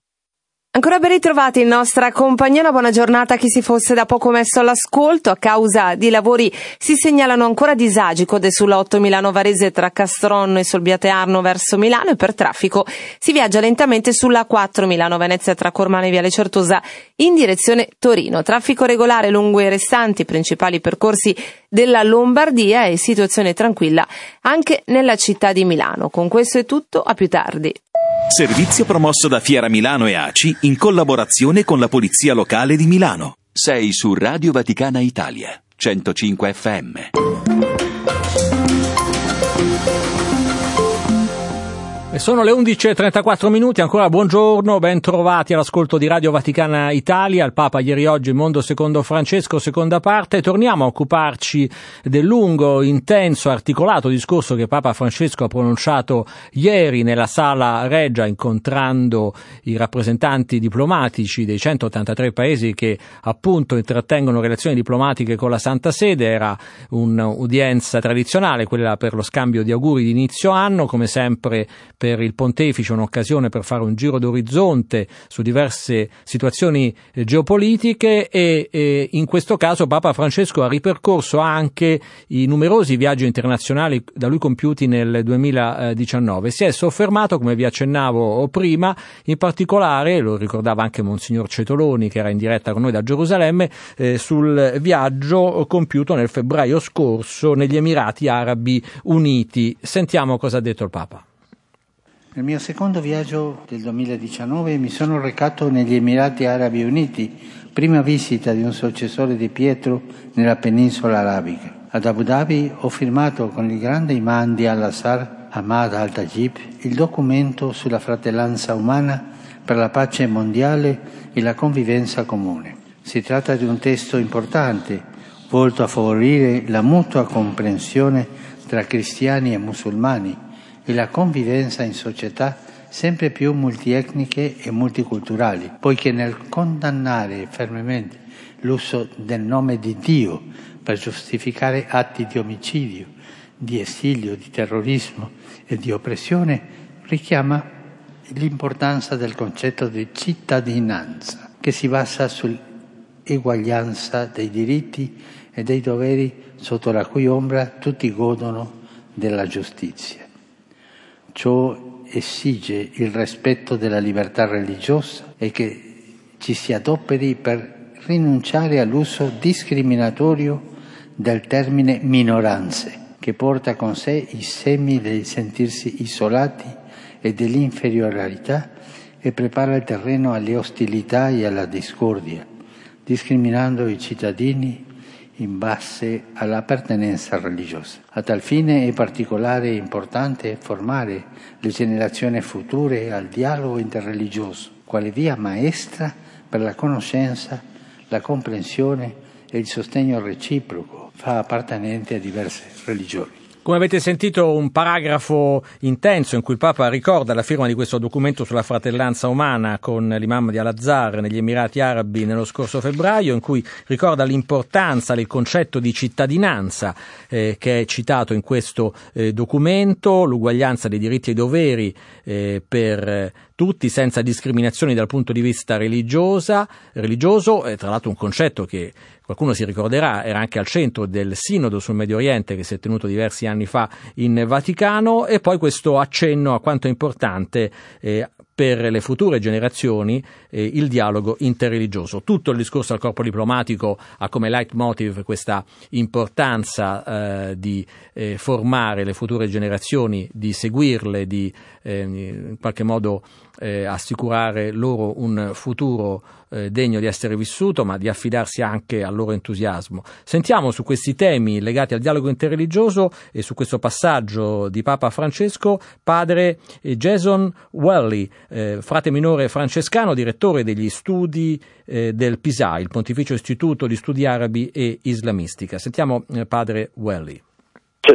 Ancora ben ritrovati in nostra compagnia, una buona giornata a chi si fosse da poco messo all'ascolto. A causa di lavori si segnalano ancora disagi code sulla 8 Milano Varese tra Castronno e Solbiate Arno verso Milano e per traffico si viaggia lentamente sulla 4 Milano Venezia tra Cormano e Viale Certosa in direzione Torino. Traffico regolare lungo i restanti principali percorsi della Lombardia e situazione tranquilla anche nella città di Milano. Con questo è tutto, a più tardi. Servizio promosso da Fiera Milano e ACI in collaborazione con la Polizia Locale di Milano. Sei su Radio Vaticana Italia, 105 FM. Sono le 11.34 minuti, ancora buongiorno, ben trovati all'ascolto di Radio Vaticana Italia, il Papa ieri oggi, Mondo secondo Francesco, seconda parte. Torniamo a occuparci del lungo, intenso, articolato discorso che Papa Francesco ha pronunciato ieri nella sala Reggia incontrando i rappresentanti diplomatici dei 183 paesi che appunto intrattengono relazioni diplomatiche con la Santa Sede. Era un'udienza tradizionale, quella per lo scambio di auguri di inizio anno, come sempre per il pontefice un'occasione per fare un giro d'orizzonte su diverse situazioni eh, geopolitiche e, e in questo caso Papa Francesco ha ripercorso anche i numerosi viaggi internazionali da lui compiuti nel 2019. Si è soffermato, come vi accennavo prima, in particolare, lo ricordava anche Monsignor Cetoloni che era in diretta con noi da Gerusalemme, eh, sul viaggio compiuto nel febbraio scorso negli Emirati Arabi Uniti. Sentiamo cosa ha detto il Papa. Nel mio secondo viaggio del 2019 mi sono recato negli Emirati Arabi Uniti, prima visita di un successore di Pietro nella penisola arabica. Ad Abu Dhabi ho firmato con il grande imam di Al-Assar, Ahmad al-Tajib, il documento sulla fratellanza umana per la pace mondiale e la convivenza comune. Si tratta di un testo importante, volto a favorire la mutua comprensione tra cristiani e musulmani e la convivenza in società sempre più multietniche e multiculturali, poiché nel condannare fermamente l'uso del nome di Dio per giustificare atti di omicidio, di esilio, di terrorismo e di oppressione, richiama l'importanza del concetto di cittadinanza, che si basa sull'eguaglianza dei diritti e dei doveri sotto la cui ombra tutti godono della giustizia. Ciò esige il rispetto della libertà religiosa e che ci si adoperi per rinunciare all'uso discriminatorio del termine minoranze, che porta con sé i semi del sentirsi isolati e dell'inferiorità e prepara il terreno alle ostilità e alla discordia, discriminando i cittadini in base all'appartenenza religiosa. A tal fine è particolare e importante formare le generazioni future al dialogo interreligioso, quale via maestra per la conoscenza, la comprensione e il sostegno reciproco fra appartenenti a diverse religioni. Come avete sentito un paragrafo intenso in cui il Papa ricorda la firma di questo documento sulla fratellanza umana con l'imam di Al-Azhar negli Emirati Arabi nello scorso febbraio, in cui ricorda l'importanza del concetto di cittadinanza eh, che è citato in questo eh, documento, l'uguaglianza dei diritti e doveri eh, per tutti senza discriminazioni dal punto di vista religioso, tra l'altro un concetto che qualcuno si ricorderà era anche al centro del sinodo sul Medio Oriente che si è tenuto diversi anni fa in Vaticano e poi questo accenno a quanto è importante eh, per le future generazioni eh, il dialogo interreligioso. Tutto il discorso al corpo diplomatico ha come leitmotiv questa importanza eh, di eh, formare le future generazioni, di seguirle, di eh, in qualche modo eh, assicurare loro un futuro eh, degno di essere vissuto, ma di affidarsi anche al loro entusiasmo. Sentiamo su questi temi legati al dialogo interreligioso e su questo passaggio di Papa Francesco padre Jason Welly, eh, frate minore francescano, direttore degli studi eh, del PISAI, il Pontificio Istituto di Studi Arabi e Islamistica. Sentiamo eh, padre Welly.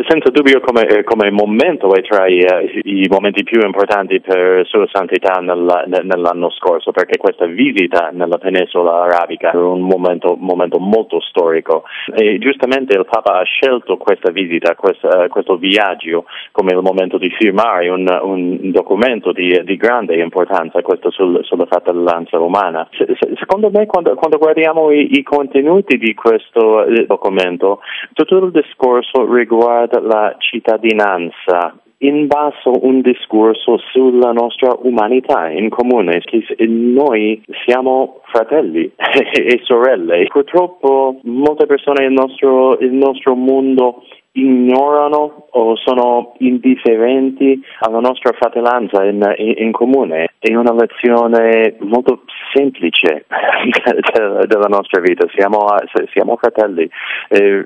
Senza dubbio come, come momento è tra i, uh, i, momenti più importanti per Sua Santità nella, nell'anno scorso, perché questa visita nella penisola arabica è un momento, momento molto storico e giustamente il Papa ha scelto questa visita, questa, uh, questo viaggio come il momento di firmare un, un documento di, di, grande importanza, questo sul, sulla fratellanza umana. Se, se, secondo me quando, quando guardiamo i, i, contenuti di questo eh, documento, tutto il discorso riguarda la cittadinanza in basso un discorso sulla nostra umanità in comune, che noi siamo fratelli e sorelle. Purtroppo molte persone nel nostro, nostro mondo ignorano o sono indifferenti alla nostra fratellanza in, in, in comune. È una lezione molto semplice della nostra vita, siamo, siamo fratelli. Eh,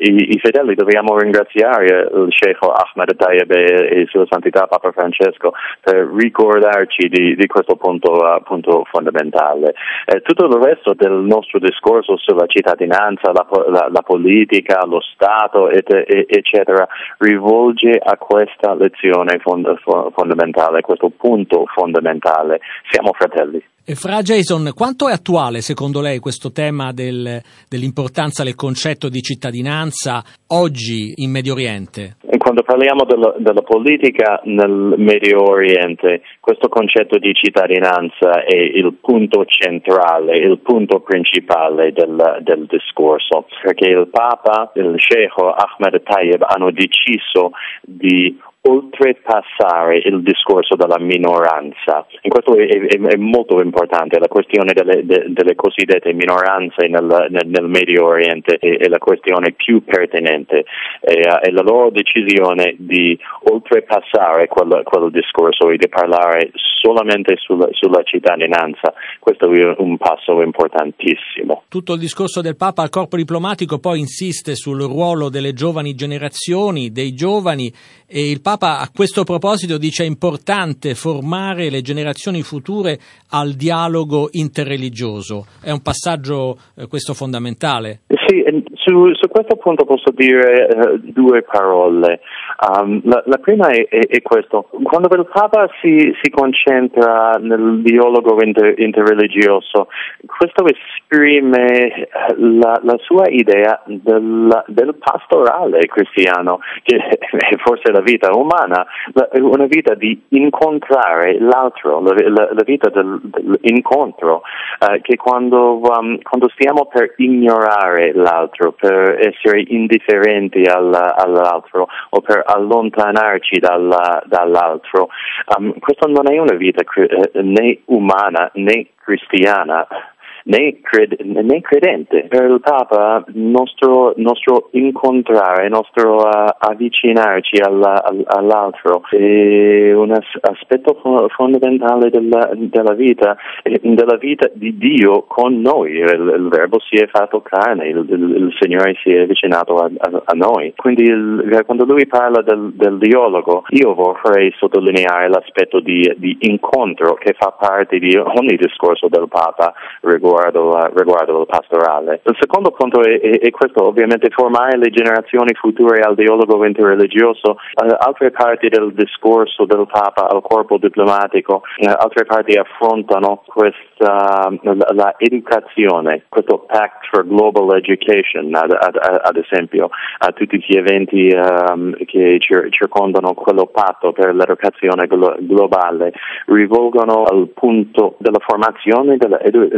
i, i, fedeli dobbiamo ringraziare il Sheikh Ahmed Tayyib e Sua Santità Papa Francesco per ricordarci di, di questo punto, uh, punto fondamentale. Eh, tutto il resto del nostro discorso sulla cittadinanza, la, la, la politica, lo Stato, et, eccetera, rivolge a questa lezione fond- fondamentale, questo punto fondamentale. Siamo fratelli. E fra Jason, quanto è attuale secondo lei questo tema del, dell'importanza del concetto di cittadinanza oggi in Medio Oriente? Quando parliamo della, della, politica nel Medio Oriente, questo concetto di cittadinanza è il punto centrale, il punto principale del, del discorso, perché il Papa, il Sheikh Ahmed Tayyib hanno deciso di oltrepassare il discorso della minoranza. In questo è, è, è molto importante, la questione delle, de, delle cosiddette minoranze nel, nel, nel, Medio Oriente è, è, la questione più pertinente e, e la loro decisione di oltrepassare quel, quel, discorso e di parlare solamente sulla, sulla cittadinanza, questo è un passo importantissimo. Tutto il discorso del Papa al corpo diplomatico poi insiste sul ruolo delle giovani generazioni, dei giovani e il Papa a questo proposito dice è importante formare le generazioni future al dialogo interreligioso. È un passaggio eh, questo fondamentale? Sì, su, su, questo punto posso dire uh, due parole. Um, la, la, prima è, è, è, questo. Quando il Papa si, si concentra nel dialogo inter, interreligioso, questo esprime la, la sua idea del, del, pastorale cristiano, che è forse la vita umana, la, una vita di incontrare l'altro, la, la vita del, dell'incontro, uh, che quando, um, quando stiamo per ignorare l'altro, per essere indifferenti alla, all'altro o per allontanarci dalla, dall'altro. Um, questa non è una vita eh, né umana né cristiana né, cred- né credente. Per il Papa nostro, nostro incontrare, nostro uh, avvicinarci alla, all'altro è un aspetto fondamentale della, della, vita, della vita di Dio con noi. Il, il Verbo si è fatto carne, il, il, il Signore si è avvicinato a, a, a noi. Quindi quando lui parla del, del, dialogo, io vorrei sottolineare l'aspetto di, di incontro che fa parte di ogni discorso del Papa riguardo riguardo, riguardo il pastorale. Il secondo punto è, è, è, questo, ovviamente formare le generazioni future al dialogo interreligioso. Uh, altre parti del discorso del Papa al corpo diplomatico, uh, altre parti affrontano questa, la, questo Pact for Global Education, ad, ad, ad esempio, a tutti gli eventi um, che cir- circondano quello patto per l'educazione glo- globale, rivolgono al punto della formazione della, edu-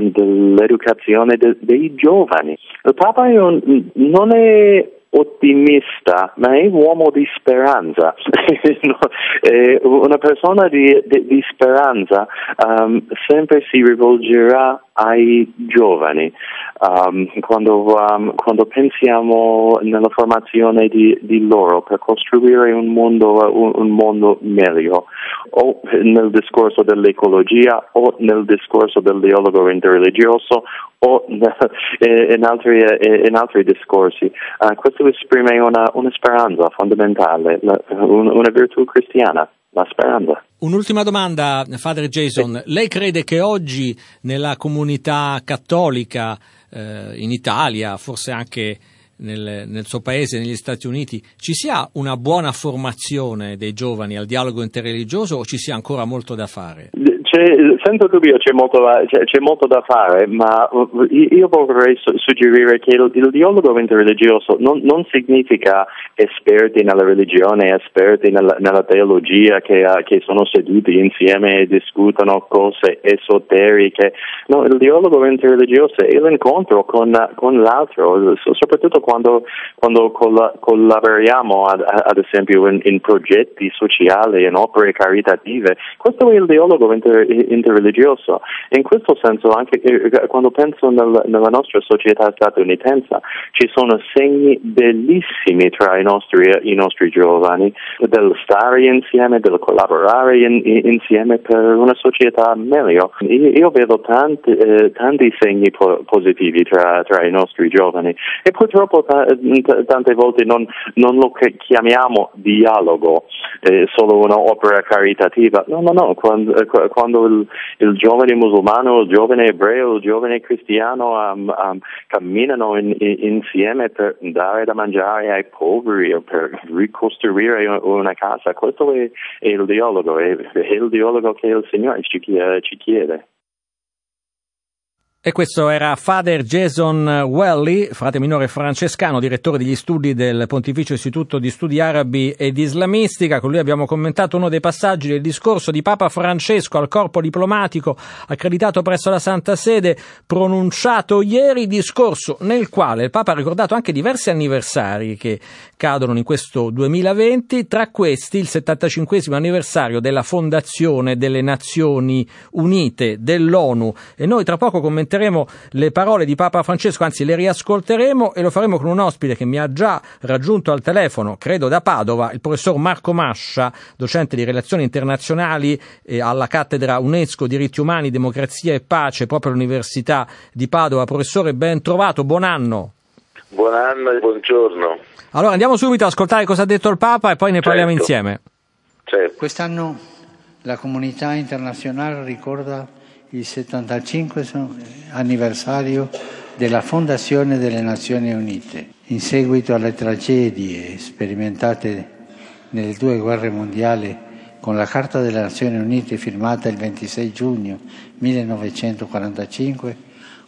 l'educazione de, dei giovani. Il Papa non è ottimista, ma è un uomo di speranza. una persona di, di, di speranza um, sempre si rivolgerà ai giovani. Um, quando, um, quando, pensiamo nella formazione di, di, loro per costruire un mondo, un, un mondo meglio, o nel discorso dell'ecologia o nel discorso del dialogo interreligioso o in altri, in altri discorsi. Uh, questo esprime una, una speranza fondamentale, una virtù cristiana la speranza. Un'ultima domanda, Padre Jason. Sì. Lei crede che oggi nella comunità cattolica eh, in Italia, forse anche nel, nel, suo paese, negli Stati Uniti, ci sia una buona formazione dei giovani al dialogo interreligioso o ci sia ancora molto da fare? C'è, senza dubbio c'è molto, c'è, c'è molto, da fare, ma io vorrei suggerire che il, il dialogo interreligioso non, non, significa esperti nella religione, esperti nella, nella teologia che, che, sono seduti insieme e discutono cose esoteriche. No, il dialogo interreligioso è l'incontro con, con l'altro, soprattutto quando, quando collaboriamo ad, ad esempio in, in, progetti sociali, in opere caritative. Questo è il dialogo interreligioso interreligioso. In questo senso, anche eh, quando penso nel, nella nostra società statunitense, ci sono segni bellissimi tra i nostri, i nostri giovani del stare insieme, del collaborare in, insieme per una società meglio. Io, vedo tanti, eh, tanti segni po- positivi tra, tra, i nostri giovani e purtroppo tante volte non, non, lo chiamiamo dialogo, eh, solo un'opera caritativa. No, no, no, quando, quando quando il, il, giovane musulmano, il giovane ebreo, il giovane cristiano um, um, camminano in, in, insieme per dare da mangiare ai poveri o per ricostruire una casa, questo è, è il dialogo, è, è, il dialogo che il Signore ci, ci chiede. E questo era Father Jason Welly, frate minore francescano, direttore degli studi del Pontificio Istituto di Studi Arabi ed Islamistica. Con lui abbiamo commentato uno dei passaggi del discorso di Papa Francesco al corpo diplomatico accreditato presso la Santa Sede, pronunciato ieri, discorso nel quale il Papa ha ricordato anche diversi anniversari che cadono in questo 2020, tra questi il 75 anniversario della fondazione delle Nazioni Unite, dell'ONU. E noi tra poco commenteremo ascolteremo le parole di Papa Francesco, anzi le riascolteremo e lo faremo con un ospite che mi ha già raggiunto al telefono, credo da Padova, il professor Marco Mascia, docente di relazioni internazionali eh, alla cattedra UNESCO Diritti Umani, Democrazia e Pace, proprio all'Università di Padova. Professore, ben trovato, buon anno. Buon anno e buongiorno. Allora andiamo subito ad ascoltare cosa ha detto il Papa e poi ne certo. parliamo insieme. Certo. Quest'anno la comunità internazionale ricorda il 75 anniversario della fondazione delle Nazioni Unite. In seguito alle tragedie sperimentate nelle due guerre mondiali con la Carta delle Nazioni Unite firmata il 26 giugno 1945,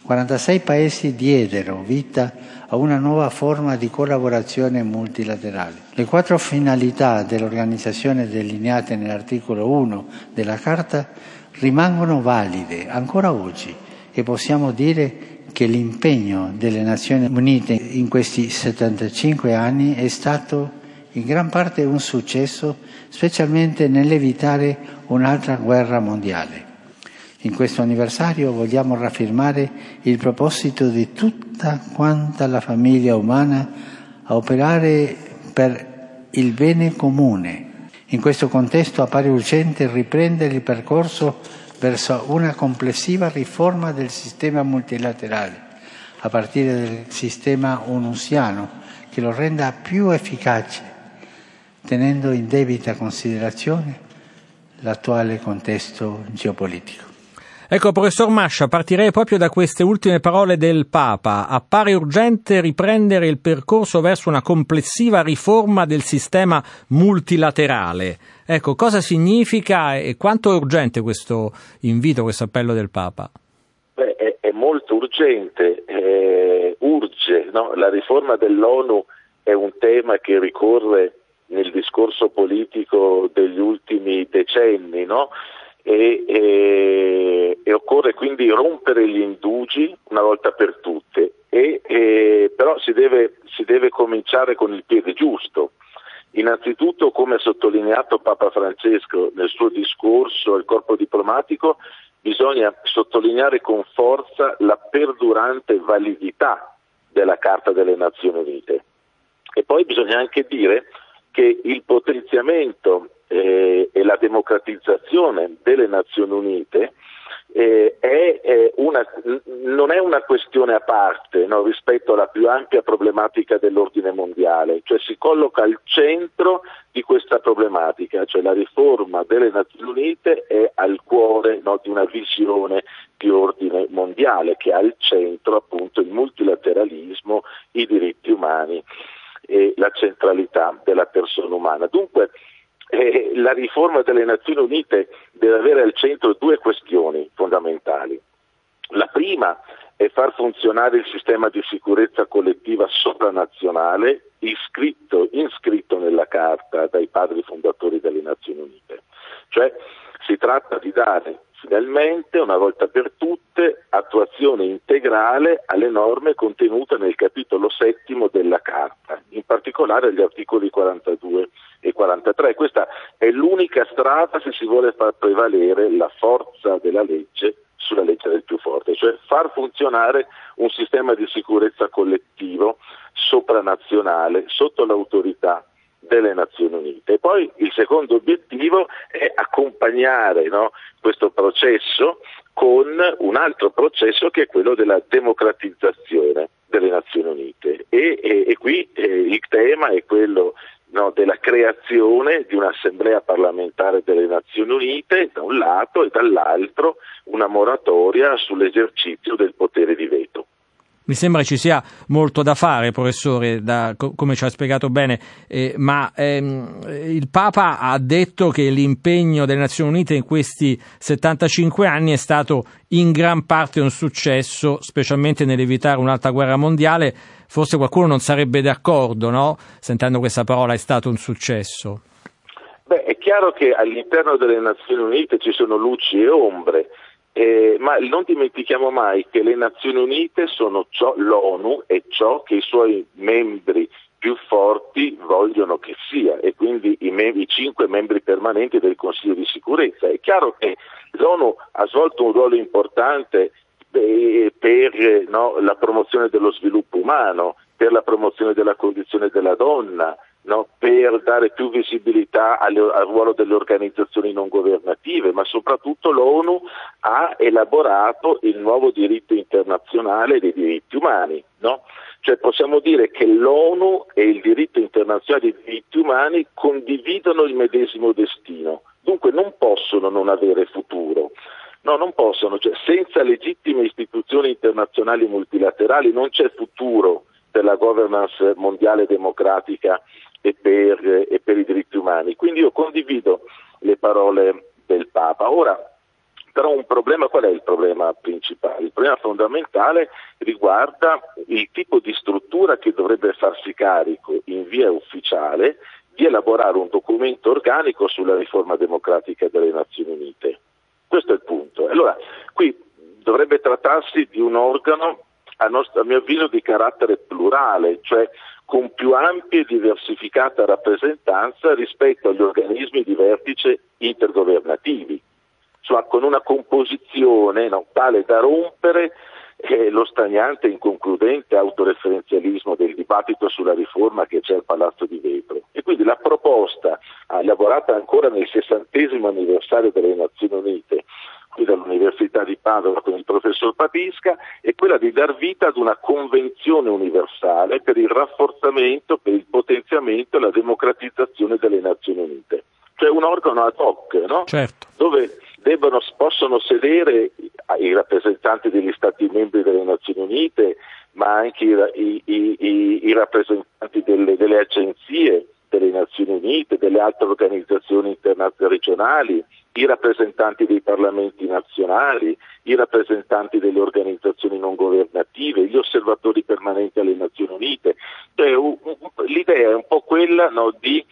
46 paesi diedero vita a una nuova forma di collaborazione multilaterale. Le quattro finalità dell'organizzazione delineate nell'articolo 1 della Carta rimangono valide ancora oggi e possiamo dire che l'impegno delle Nazioni Unite in questi 75 anni è stato in gran parte un successo, specialmente nell'evitare un'altra guerra mondiale. In questo anniversario vogliamo raffirmare il proposito di tutta quanta la famiglia umana a operare per il bene comune in questo contesto appare urgente riprendere il percorso verso una complessiva riforma del sistema multilaterale, a partire del sistema onusiano, che lo renda più efficace, tenendo in debita considerazione l'attuale contesto geopolitico. Ecco, professor Mascia, partirei proprio da queste ultime parole del Papa. Appare urgente riprendere il percorso verso una complessiva riforma del sistema multilaterale. Ecco, cosa significa e quanto è urgente questo invito, questo appello del Papa? Beh, è, è molto urgente, eh, urge, no? la riforma dell'ONU è un tema che ricorre nel discorso politico degli ultimi decenni, no? E, e, e, occorre quindi rompere gli indugi una volta per tutte, e, e, però si deve, si deve cominciare con il piede giusto. Innanzitutto, come ha sottolineato Papa Francesco nel suo discorso al corpo diplomatico, bisogna sottolineare con forza la perdurante validità della Carta delle Nazioni Unite. E poi bisogna anche dire che il potenziamento eh, e la democratizzazione delle Nazioni Unite eh, è, è una, non è una questione a parte no, rispetto alla più ampia problematica dell'ordine mondiale cioè si colloca al centro di questa problematica, cioè la riforma delle Nazioni Unite è al cuore no, di una visione di ordine mondiale che ha al centro appunto il multilateralismo, i diritti umani e la centralità della persona umana. Dunque eh, la riforma delle Nazioni Unite deve avere al centro due questioni fondamentali. La prima è far funzionare il sistema di sicurezza collettiva sopranazionale iscritto, iscritto nella Carta dai padri fondatori delle Nazioni Unite. Cioè si tratta di dare finalmente, una volta per tutte, attuazione integrale alle norme contenute nel capitolo settimo della Carta, in particolare agli articoli 42 e 43. Questa è l'unica strada se si vuole far prevalere la forza della legge sulla legge del più forte, cioè far funzionare un sistema di sicurezza collettivo sopranazionale sotto l'autorità delle Nazioni Unite. Poi il secondo obiettivo è accompagnare no, questo processo con un altro processo che è quello della democratizzazione delle Nazioni Unite. E, e, e qui eh, il tema è quello no, della creazione di un'assemblea parlamentare delle Nazioni Unite da un lato e dall'altro una moratoria sull'esercizio del potere di veto. Mi sembra ci sia molto da fare, professore, da, come ci ha spiegato bene, eh, ma ehm, il Papa ha detto che l'impegno delle Nazioni Unite in questi 75 anni è stato in gran parte un successo, specialmente nell'evitare un'altra guerra mondiale. Forse qualcuno non sarebbe d'accordo, no? Sentendo questa parola è stato un successo. Beh, è chiaro che all'interno delle Nazioni Unite ci sono luci e ombre eh, ma non dimentichiamo mai che le Nazioni Unite sono ciò, l'ONU è ciò che i suoi membri più forti vogliono che sia e quindi i, mem- i, cinque membri permanenti del Consiglio di sicurezza. È chiaro che l'ONU ha svolto un ruolo importante eh, per no, la promozione dello sviluppo umano, per la promozione della condizione della donna, no, per dare più visibilità alle, al ruolo delle organizzazioni non governative, ma soprattutto l'ONU ha elaborato il nuovo diritto internazionale dei diritti umani. No? Cioè possiamo dire che l'ONU e il diritto internazionale dei diritti umani condividono il medesimo destino, dunque non possono non avere futuro. No, non possono, cioè, senza legittime istituzioni internazionali multilaterali non c'è futuro per la governance mondiale democratica e per, e per i diritti umani. Quindi io condivido le parole del Papa. Ora, però un problema, qual è il problema principale? Il problema fondamentale riguarda il tipo di struttura che dovrebbe farsi carico in via ufficiale di elaborare un documento organico sulla riforma democratica delle Nazioni Unite. Questo è il punto. Allora, qui dovrebbe trattarsi di un organo, a, nostro, a mio avviso, di carattere plurale, cioè con più ampia e diversificata rappresentanza rispetto agli organismi di vertice intergovernativi, cioè con una composizione no, tale da rompere eh, lo stagnante e inconcludente autoreferenzialismo del dibattito sulla riforma che c'è al Palazzo di Vetro. E quindi la proposta, elaborata ancora nel sessantesimo anniversario delle Nazioni Unite, qui dall'Università di Padova con il professor Papisca, è quella di dar vita ad una convenzione universale per il rafforzamento, per il potenziamento e la democratizzazione delle Nazioni Unite. Cioè un organo ad hoc, no? certo. dove debbono, possono sedere i rappresentanti degli Stati membri delle Nazioni Unite, ma anche i, i, i, i rappresentanti delle, delle agenzie delle Nazioni Unite, delle altre organizzazioni internazionali regionali, i rappresentanti dei parlamenti nazionali, i rappresentanti delle organizzazioni non governative, gli osservatori permanenti alle Nazioni Unite. Cioè, l'idea è un po' quella no, di,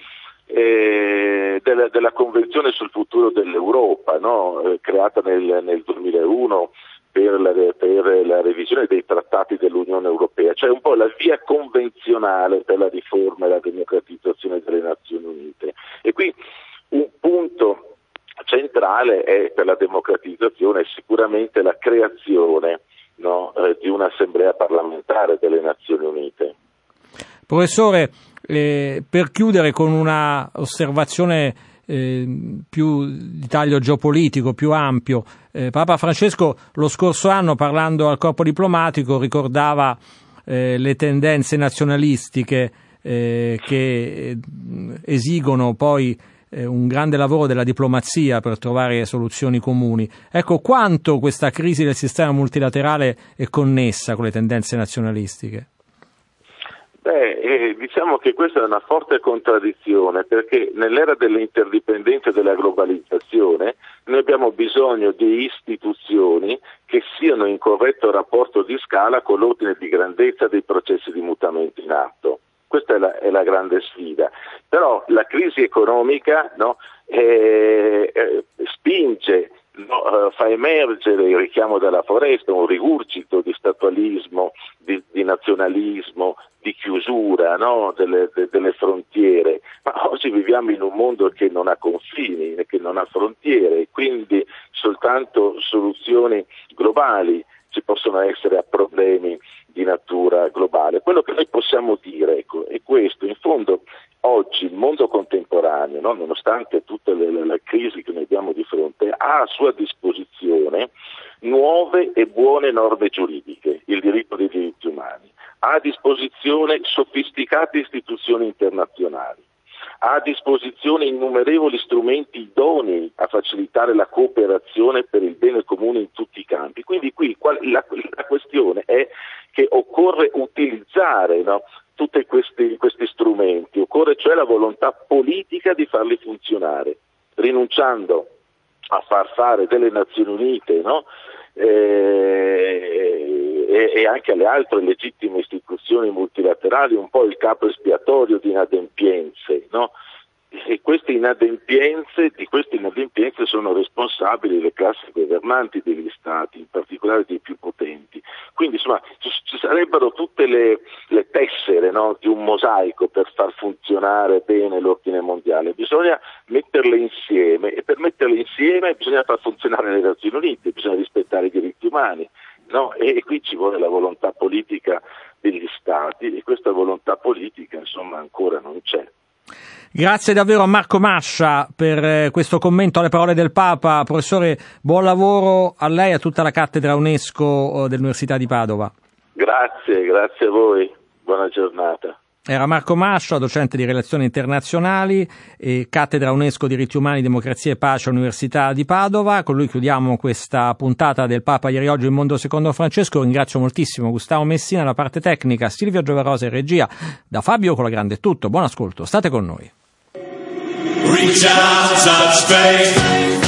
eh, della, della, Convenzione sul futuro dell'Europa, no, eh, creata nel, nel 2001 per la, per la, revisione dei trattati dell'Unione Europea, cioè un po' la via convenzionale per la riforma e la democratizzazione delle Nazioni Unite. E qui un punto centrale è per la democratizzazione sicuramente la creazione no, eh, di un'assemblea parlamentare delle Nazioni Unite. Professore, eh, per chiudere con una osservazione eh, più di taglio geopolitico, più ampio, eh, Papa Francesco lo scorso anno parlando al corpo diplomatico ricordava eh, le tendenze nazionalistiche eh, che esigono poi un grande lavoro della diplomazia per trovare soluzioni comuni. Ecco, quanto questa crisi del sistema multilaterale è connessa con le tendenze nazionalistiche? Beh, eh, diciamo che questa è una forte contraddizione perché nell'era dell'interdipendenza e della globalizzazione noi abbiamo bisogno di istituzioni che siano in corretto rapporto di scala con l'ordine di grandezza dei processi di mutamento in atto. Questa è la, è la grande sfida. Però la crisi economica no, eh, eh, spinge No, uh, fa emergere il richiamo della foresta, un rigurgito di statualismo, di, di nazionalismo, di chiusura no? delle, de, delle, frontiere, ma oggi viviamo in un mondo che non ha confini, che non ha frontiere, quindi soltanto soluzioni globali ci possono essere a problemi di natura globale. Quello che noi possiamo dire ecco, è questo, in fondo oggi il mondo contemporaneo, no? nonostante tutte le, le, le crisi che noi abbiamo di fronte, ha a sua disposizione nuove e buone norme giuridiche, il diritto dei diritti umani ha a disposizione sofisticate istituzioni internazionali, ha a disposizione innumerevoli strumenti idonei a facilitare la cooperazione per il bene comune in tutti i campi. Quindi qui la, la questione è che occorre utilizzare no, tutti questi, questi strumenti, occorre cioè la volontà politica di farli funzionare, rinunciando a far fare delle Nazioni Unite no? eh, e, e, anche alle altre legittime istituzioni multilaterali un po' il capo espiatorio di inadempienze. No? E di queste inadempienze sono responsabili le classi governanti degli stati, in particolare dei più potenti. Quindi insomma ci sarebbero tutte le, le tessere no, di un mosaico per far funzionare bene l'ordine mondiale, bisogna metterle insieme e per metterle insieme bisogna far funzionare le Nazioni Unite, bisogna rispettare i diritti umani no? e, e qui ci vuole la volontà politica degli stati e questa volontà politica insomma ancora non c'è. Grazie davvero a Marco Mascia per eh, questo commento alle parole del Papa. Professore, buon lavoro a lei e a tutta la cattedra UNESCO eh, dell'Università di Padova. Grazie, grazie a voi. Buona giornata. Era Marco Mascia, docente di relazioni internazionali e cattedra UNESCO diritti umani, democrazia e pace all'Università di Padova. Con lui chiudiamo questa puntata del Papa ieri oggi in Mondo Secondo Francesco. Ringrazio moltissimo Gustavo Messina, la parte tecnica, Silvia Giovarosa in regia. Da Fabio con la grande è tutto. Buon ascolto, state con noi. Reach out, touch faith.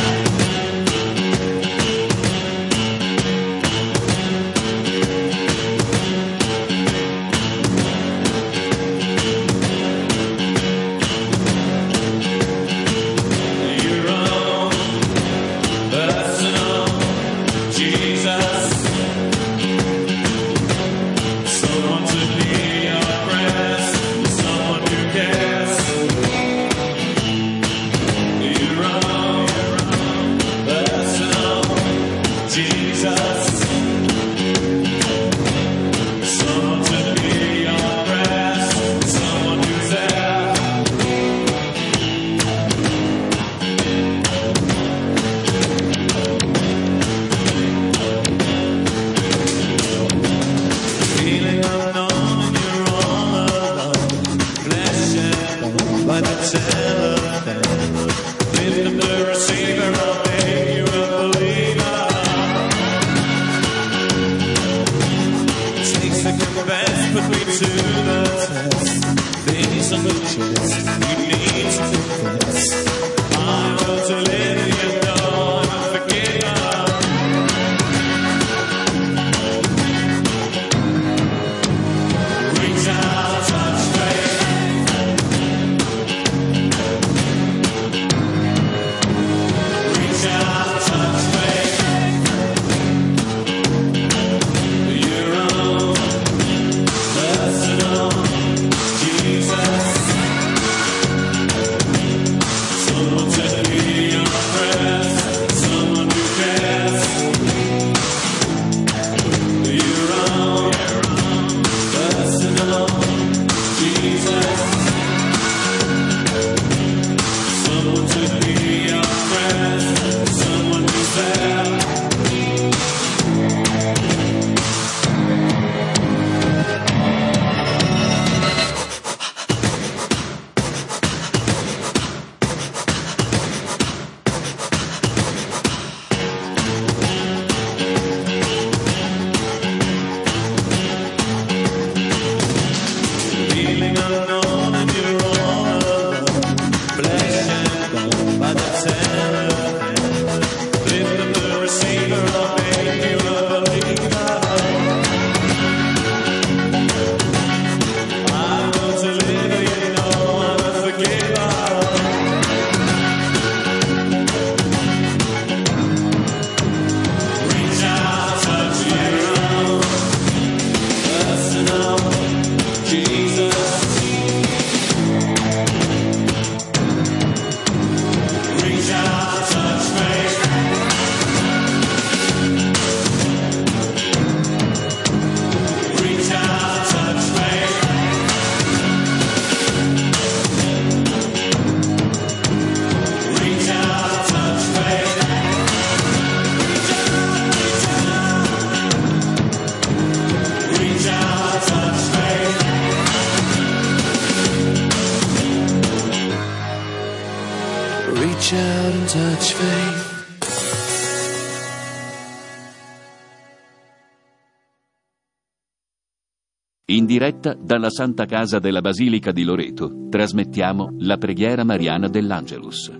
Diretta dalla Santa Casa della Basilica di Loreto trasmettiamo la preghiera mariana dell'Angelus.